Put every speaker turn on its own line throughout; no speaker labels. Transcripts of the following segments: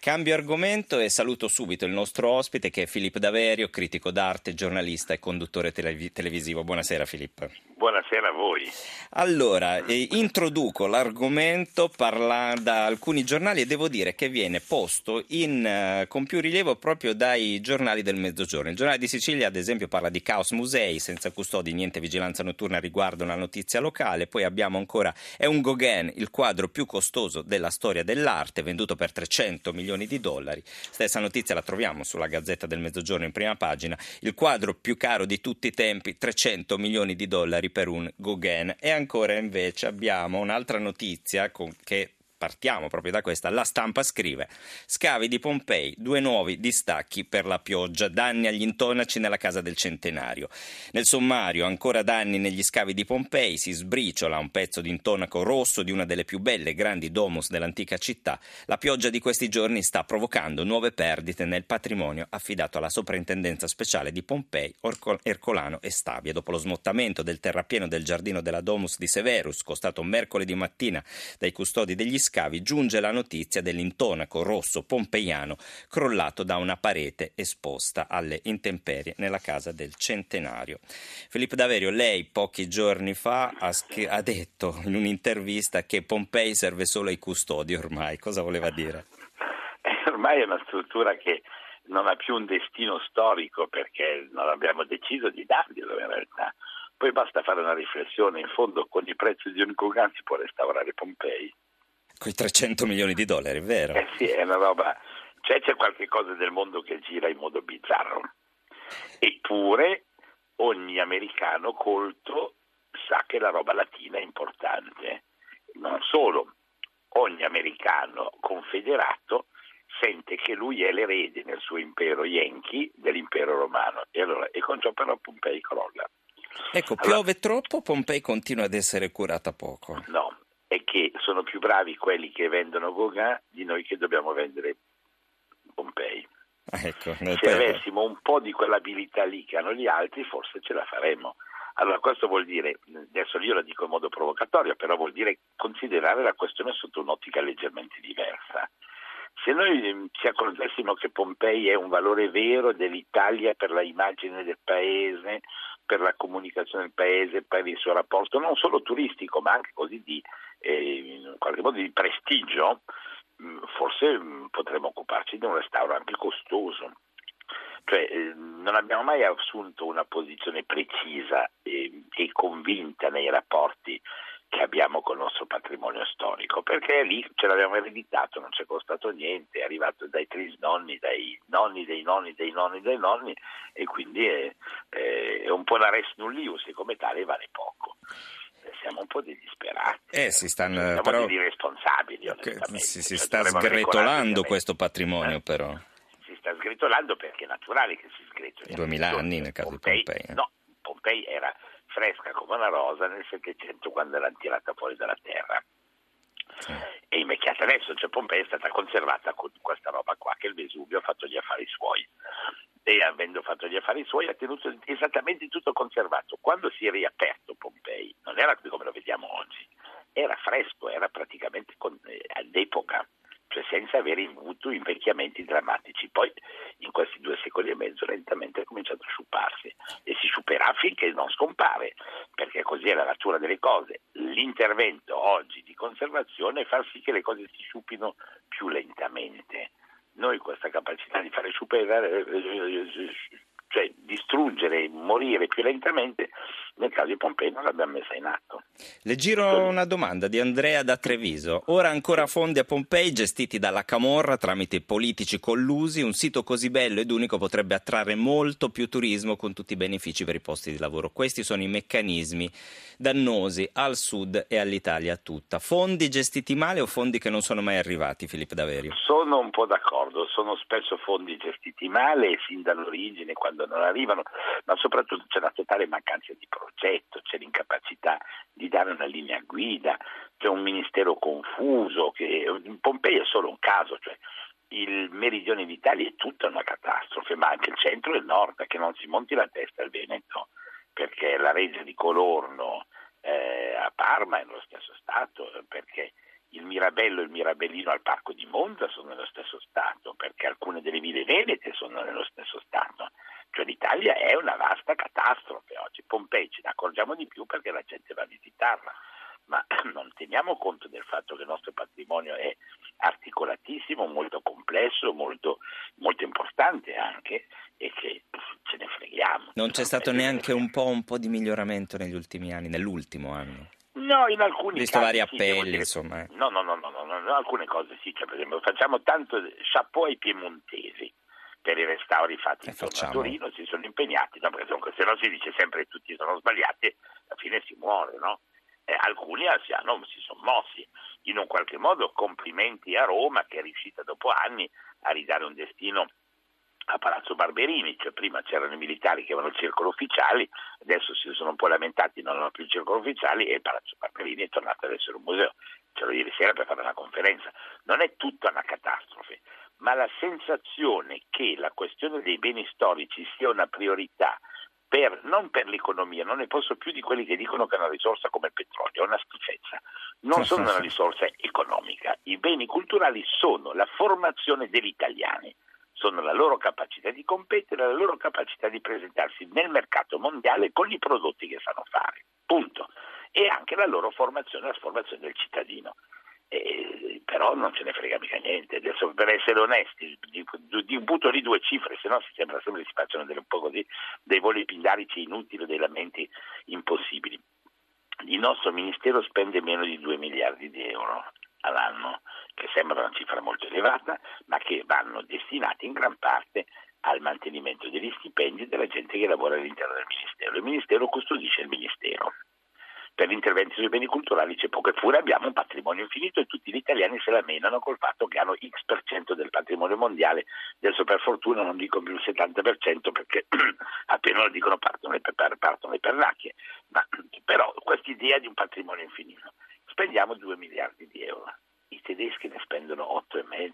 Cambio argomento e saluto subito il nostro ospite che è Filippo Daverio, critico d'arte, giornalista e conduttore telev- televisivo. Buonasera Filippo.
Buonasera a voi.
Allora, eh, introduco l'argomento parla da alcuni giornali e devo dire che viene posto in, uh, con più rilievo proprio dai giornali del mezzogiorno. Il giornale di Sicilia, ad esempio, parla di caos musei, senza custodi, niente vigilanza notturna riguardo una notizia locale. Poi abbiamo ancora È un Gauguin, il quadro più costoso della storia dell'arte, venduto per 300 milioni milioni di dollari. Stessa notizia la troviamo sulla Gazzetta del Mezzogiorno in prima pagina. Il quadro più caro di tutti i tempi, 300 milioni di dollari per un Gauguin. E ancora invece abbiamo un'altra notizia che partiamo proprio da questa, la stampa scrive scavi di Pompei, due nuovi distacchi per la pioggia, danni agli intonaci nella casa del centenario. Nel sommario, ancora danni negli scavi di Pompei, si sbriciola un pezzo di intonaco rosso di una delle più belle grandi domus dell'antica città. La pioggia di questi giorni sta provocando nuove perdite nel patrimonio affidato alla soprintendenza speciale di Pompei, Ercolano e Stabia. Dopo lo smottamento del terrapieno del giardino della domus di Severus, costato mercoledì mattina dai custodi degli scavi, scavi giunge la notizia dell'intonaco rosso pompeiano crollato da una parete esposta alle intemperie nella casa del centenario. Filippo Daverio, lei pochi giorni fa ha, sch- ha detto in un'intervista che Pompei serve solo ai custodi ormai. Cosa voleva dire?
Eh, ormai è una struttura che non ha più un destino storico perché non abbiamo deciso di darglielo in realtà. Poi basta fare una riflessione, in fondo con i prezzi di un Gauguin si può restaurare Pompei.
Con i 300 milioni di dollari, vero?
Eh sì, è una roba. Cioè c'è qualche cosa del mondo che gira in modo bizzarro. Eppure ogni americano colto sa che la roba latina è importante. Non solo, ogni americano confederato sente che lui è l'erede nel suo impero Yankee dell'impero romano e, allora, e con ciò però Pompei crolla.
Ecco, piove allora, troppo, Pompei continua ad essere curata poco.
No, sono più bravi quelli che vendono Gauguin di noi che dobbiamo vendere Pompei.
Ah, ecco,
Se avessimo un po' di quell'abilità lì che hanno gli altri, forse ce la faremmo. Allora questo vuol dire, adesso io lo dico in modo provocatorio, però vuol dire considerare la questione sotto un'ottica leggermente diversa. Se noi ehm, ci accorgessimo che Pompei è un valore vero dell'Italia per la immagine del paese, per la comunicazione del paese, per il suo rapporto non solo turistico ma anche così di, eh, in qualche modo di prestigio, mm, forse mm, potremmo occuparci di un restauro anche costoso. Cioè, eh, non abbiamo mai assunto una posizione precisa e, e convinta nei rapporti che abbiamo con il nostro patrimonio storico, perché lì ce l'abbiamo ereditato, non ci è costato niente, è arrivato dai trisnonni, dai nonni dei nonni dei nonni dei nonni e quindi è, è un po' la res nullius e come tale vale poco siamo un po' disperati.
Eh, si stanno,
siamo
però,
degli responsabili,
Si, si cioè, sta sgretolando questo patrimonio, eh? però.
Si sta sgretolando perché è naturale che si sgretoli.
2000 anni nel caso Pompei, di Pompei.
Eh. No, Pompei era fresca come una rosa nel Settecento quando l'hanno tirata fuori dalla terra. E invecchiata adesso, cioè Pompei è stata conservata con questa roba qua che il Vesuvio ha fatto gli affari suoi e avendo fatto gli affari suoi ha tenuto esattamente tutto conservato. Quando si è riaperto Pompei, non era come lo vediamo oggi, era fresco, era praticamente con, eh, d'epoca cioè senza avere avuto invecchiamenti drammatici. Poi in questi due secoli e mezzo lentamente ha cominciato a sciuparsi e si sciuperà finché non scompare, perché così è la natura delle cose. L'intervento oggi di conservazione fa sì che le cose si sciupino più lentamente. Noi questa capacità di fare sciupare cioè distruggere, morire più lentamente, nel caso di Pompei non l'abbiamo messa in atto.
Le giro una domanda di Andrea da Treviso. Ora ancora fondi a Pompei gestiti dalla Camorra tramite politici collusi, un sito così bello ed unico potrebbe attrarre molto più turismo con tutti i benefici per i posti di lavoro. Questi sono i meccanismi dannosi al sud e all'Italia tutta. Fondi gestiti male o fondi che non sono mai arrivati, Filippo Daverio?
Sono un po' d'accordo, sono spesso fondi gestiti male fin dall'origine quando non arrivano, ma soprattutto c'è una totale mancanza di progetto, c'è l'incapacità di dare una linea guida, c'è un ministero confuso, che Pompei è solo un caso, cioè il meridione d'Italia è tutta una catastrofe, ma anche il centro e il nord, che non si monti la testa al Veneto, perché la regia di Colorno eh, a Parma è nello stesso Stato, eh, perché il Mirabello e il Mirabellino al Parco di Monza sono nello stesso Stato, perché alcune delle ville venete sono nello stesso Stato. Cioè l'Italia è una vasta catastrofe oggi. Pompei ce ne accorgiamo di più perché la gente va a visitarla ma non teniamo conto del fatto che il nostro patrimonio è articolatissimo, molto complesso, molto, molto importante anche e che ce ne freghiamo.
Non c'è stato eh, neanche un po', un po', di miglioramento negli ultimi anni, nell'ultimo anno?
No, in alcuni
Visto
casi.
Visto
vari
appelli,
sì,
insomma. Eh.
No, no, no, no, no, no, no, alcune cose sì, cioè, per esempio facciamo tanto chapeau ai piemontesi per i restauri fatti
eh,
a Torino si sono impegnati, no? perché se no si dice sempre che tutti sono sbagliati, alla fine si muore, no? Eh, alcuni hanno- si sono mossi, in un qualche modo complimenti a Roma che è riuscita dopo anni a ridare un destino a Palazzo Barberini, cioè prima c'erano i militari che avevano il circolo ufficiali, adesso si sono un po' lamentati, non hanno più il circolo ufficiali e Palazzo Barberini è tornato ad essere un museo. C'ero ieri sera per fare una conferenza. Non è tutta una catastrofe, ma la sensazione che la questione dei beni storici sia una priorità per- non per l'economia, non ne posso più di quelli che dicono che è una risorsa come il petrolio, è una schifezza. Non sono una risorsa economica. I beni culturali sono la formazione degli italiani, sono la loro capacità di competere, la loro capacità di presentarsi nel mercato mondiale con i prodotti che sanno fare. Punto. E anche la loro formazione, la formazione del cittadino. Eh, però non ce ne frega mica niente. Adesso per essere onesti, butto lì due cifre, se no si sembra sempre che si facciano delle, un po' così, dei voli pindarici inutili, dei lamenti impossibili. Il nostro ministero spende meno di 2 miliardi di euro all'anno, che sembra una cifra molto elevata, ma che vanno destinati in gran parte al mantenimento degli stipendi della gente che lavora all'interno del Ministero. Il Ministero custodisce il Ministero. Per interventi sui beni culturali c'è poco, eppure abbiamo un patrimonio infinito e tutti gli italiani se la menano col fatto che hanno X% per del patrimonio mondiale. Adesso per fortuna non dico più il 70% perché appena lo dicono partono le, partono le pernacchie. Ma, però questa idea di un patrimonio infinito. Spendiamo 2 miliardi di euro, i tedeschi ne spendono 8,5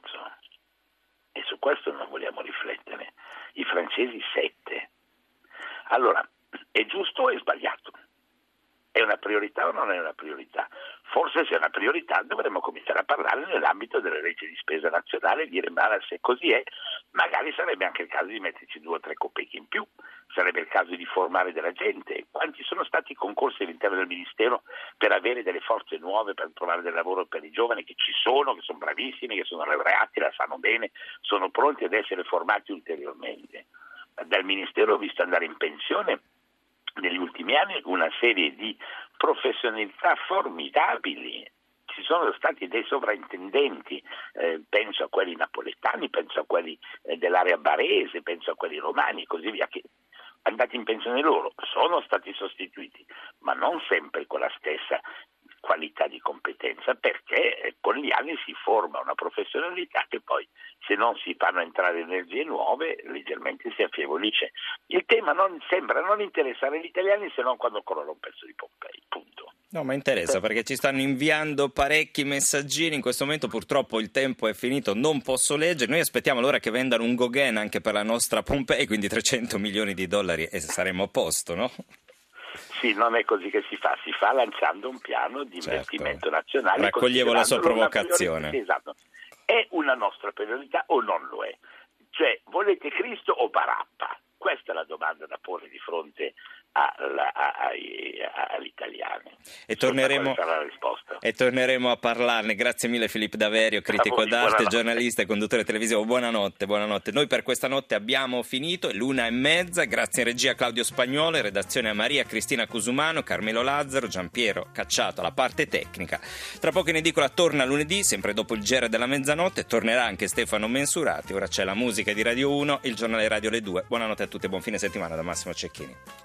e su questo non vogliamo riflettere. I francesi 7. Allora, è giusto o è sbagliato? Una priorità o non è una priorità? Forse se è una priorità dovremmo cominciare a parlare nell'ambito delle leggi di spesa nazionale e dire ma se così è, magari sarebbe anche il caso di metterci due o tre copecchi in più, sarebbe il caso di formare della gente. Quanti sono stati i concorsi all'interno del Ministero per avere delle forze nuove, per trovare del lavoro per i giovani che ci sono, che sono bravissimi, che sono laureati, la sanno bene, sono pronti ad essere formati ulteriormente. Dal Ministero ho visto andare in pensione negli ultimi anni una serie di professionalità formidabili. Ci sono stati dei sovrintendenti, eh, penso a quelli napoletani, penso a quelli eh, dell'area barese, penso a quelli romani e così via, che andati in pensione loro sono stati sostituiti, ma non sempre con la stessa qualità di competenza perché con gli anni si forma una professionalità che poi se non si fanno entrare energie nuove leggermente si affievolisce. Il tema non, sembra non interessare gli italiani se non quando crolla un pezzo di Pompei, punto.
No, ma interessa perché ci stanno inviando parecchi messaggini. In questo momento purtroppo il tempo è finito, non posso leggere. Noi aspettiamo allora che vendano un Gauguin anche per la nostra Pompei, quindi 300 milioni di dollari e saremo a posto, no?
Sì, non è così che si fa, si fa lanciando un piano di
Certo.
investimento nazionale.
Raccoglievo la sua provocazione.
Esatto. È una nostra priorità o non lo è? Cioè, volete Cristo o Barappa? Questa è la domanda da porre di fronte alla- a- ai- a- agli italiani.
E torneremo, e torneremo a parlarne. Grazie mille Filippo Daverio, critico
voi,
d'arte,
buonanotte.
giornalista e conduttore televisivo. Buonanotte, buonanotte. Noi per questa notte abbiamo finito, è l'una e mezza. Grazie in regia a Claudio Spagnolo, in redazione a Maria Cristina Cusumano, Carmelo Lazzaro, Giampiero Cacciato alla parte tecnica. Tra poco in edicola torna lunedì, sempre dopo il giro della mezzanotte. Tornerà anche Stefano Mensurati. Ora c'è la musica di Radio 1, il giornale Radio Le 2. Buonanotte a tutti e buon fine settimana da Massimo Cecchini.